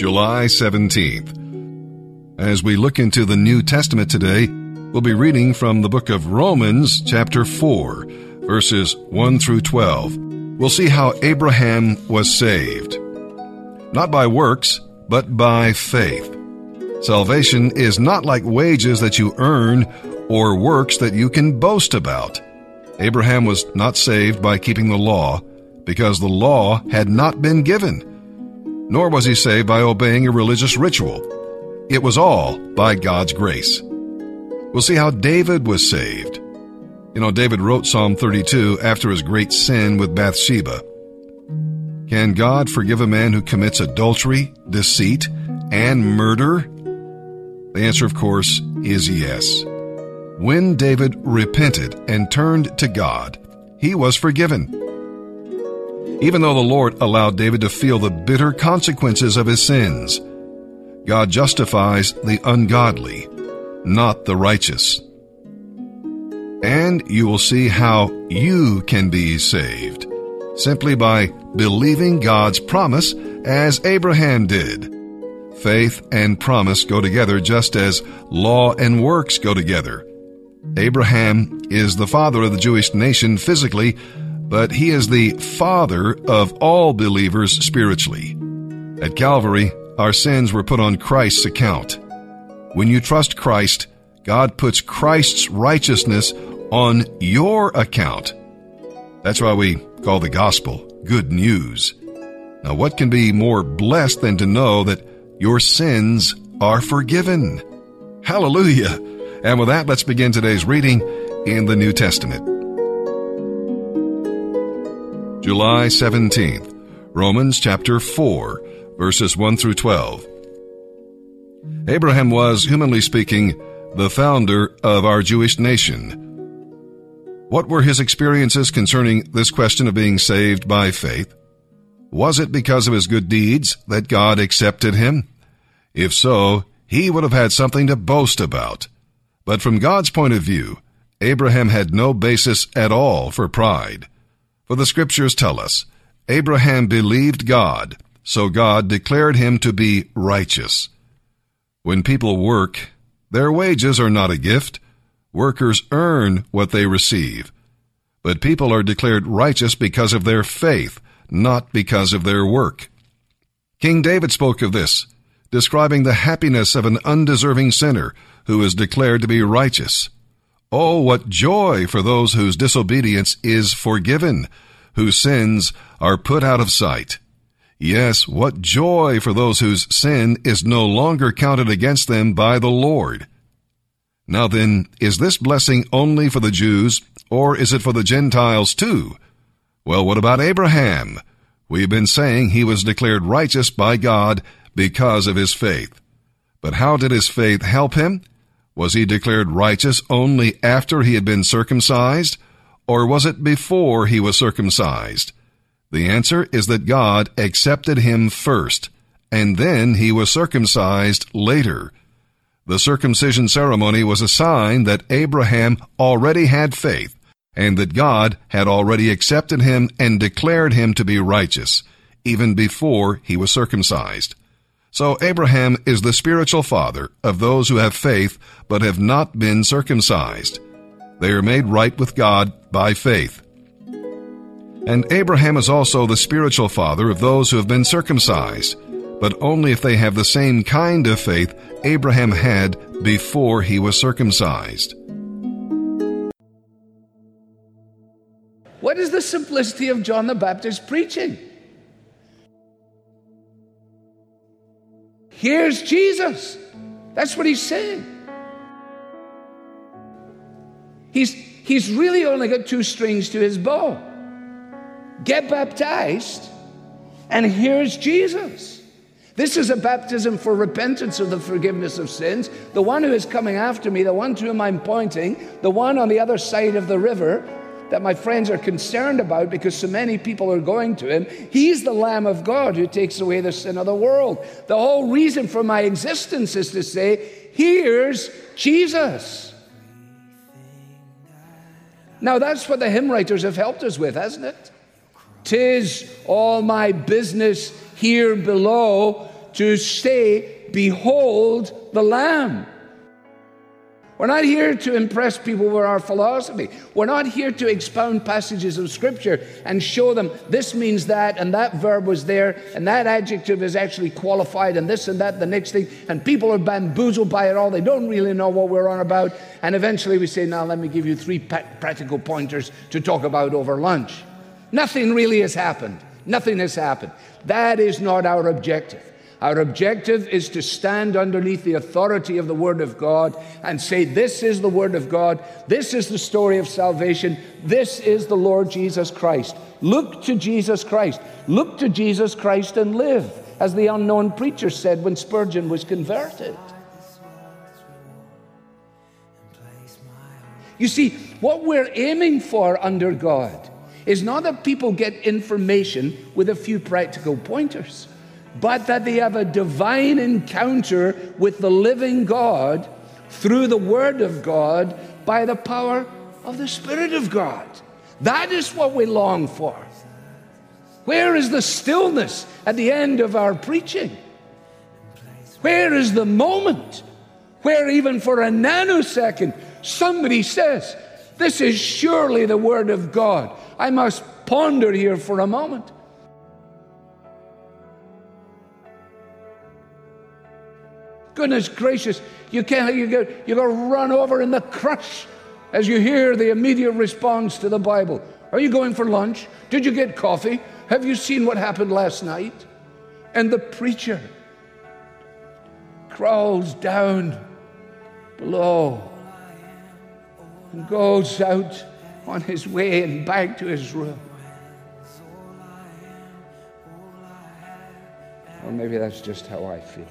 July 17th. As we look into the New Testament today, we'll be reading from the book of Romans, chapter 4, verses 1 through 12. We'll see how Abraham was saved. Not by works, but by faith. Salvation is not like wages that you earn or works that you can boast about. Abraham was not saved by keeping the law because the law had not been given, nor was he saved by obeying a religious ritual. It was all by God's grace. We'll see how David was saved. You know, David wrote Psalm 32 after his great sin with Bathsheba. Can God forgive a man who commits adultery, deceit, and murder? The answer, of course, is yes. When David repented and turned to God, he was forgiven. Even though the Lord allowed David to feel the bitter consequences of his sins, God justifies the ungodly, not the righteous. And you will see how you can be saved simply by believing God's promise as Abraham did. Faith and promise go together just as law and works go together. Abraham is the father of the Jewish nation physically, but he is the father of all believers spiritually. At Calvary, our sins were put on Christ's account. When you trust Christ, God puts Christ's righteousness on your account. That's why we call the gospel good news. Now, what can be more blessed than to know that your sins are forgiven? Hallelujah! And with that, let's begin today's reading in the New Testament. July 17th, Romans chapter 4, verses 1 through 12. Abraham was, humanly speaking, the founder of our Jewish nation. What were his experiences concerning this question of being saved by faith? Was it because of his good deeds that God accepted him? If so, he would have had something to boast about. But from God's point of view, Abraham had no basis at all for pride. For the scriptures tell us, Abraham believed God, so God declared him to be righteous. When people work, their wages are not a gift, Workers earn what they receive. But people are declared righteous because of their faith, not because of their work. King David spoke of this, describing the happiness of an undeserving sinner who is declared to be righteous. Oh, what joy for those whose disobedience is forgiven, whose sins are put out of sight. Yes, what joy for those whose sin is no longer counted against them by the Lord. Now then, is this blessing only for the Jews, or is it for the Gentiles too? Well, what about Abraham? We've been saying he was declared righteous by God because of his faith. But how did his faith help him? Was he declared righteous only after he had been circumcised, or was it before he was circumcised? The answer is that God accepted him first, and then he was circumcised later. The circumcision ceremony was a sign that Abraham already had faith and that God had already accepted him and declared him to be righteous, even before he was circumcised. So Abraham is the spiritual father of those who have faith but have not been circumcised. They are made right with God by faith. And Abraham is also the spiritual father of those who have been circumcised but only if they have the same kind of faith Abraham had before he was circumcised. What is the simplicity of John the Baptist preaching? Here's Jesus. That's what he's saying. He's, he's really only got two strings to his bow. Get baptized, and here's Jesus. This is a baptism for repentance of the forgiveness of sins. The one who is coming after me, the one to whom I'm pointing, the one on the other side of the river that my friends are concerned about because so many people are going to him, he's the Lamb of God who takes away the sin of the world. The whole reason for my existence is to say, here's Jesus. Now, that's what the hymn writers have helped us with, hasn't it? Tis all my business here below to say, Behold the Lamb. We're not here to impress people with our philosophy. We're not here to expound passages of Scripture and show them this means that and that verb was there and that adjective is actually qualified and this and that, the next thing. And people are bamboozled by it all. They don't really know what we're on about. And eventually we say, now let me give you three practical pointers to talk about over lunch. Nothing really has happened. Nothing has happened. That is not our objective. Our objective is to stand underneath the authority of the Word of God and say, This is the Word of God. This is the story of salvation. This is the Lord Jesus Christ. Look to Jesus Christ. Look to Jesus Christ and live, as the unknown preacher said when Spurgeon was converted. You see, what we're aiming for under God is not that people get information with a few practical pointers but that they have a divine encounter with the living God through the Word of God by the power of the Spirit of God. That is what we long for. Where is the stillness at the end of our preaching? Where is the moment where, even for a nanosecond, somebody says, This is surely the Word of God? I must ponder here for a moment. Goodness gracious, you can't, you go, you go run over in the crush as you hear the immediate response to the Bible. Are you going for lunch? Did you get coffee? Have you seen what happened last night? And the preacher crawls down below and goes out on his way and back to his room. Or maybe that's just how I feel.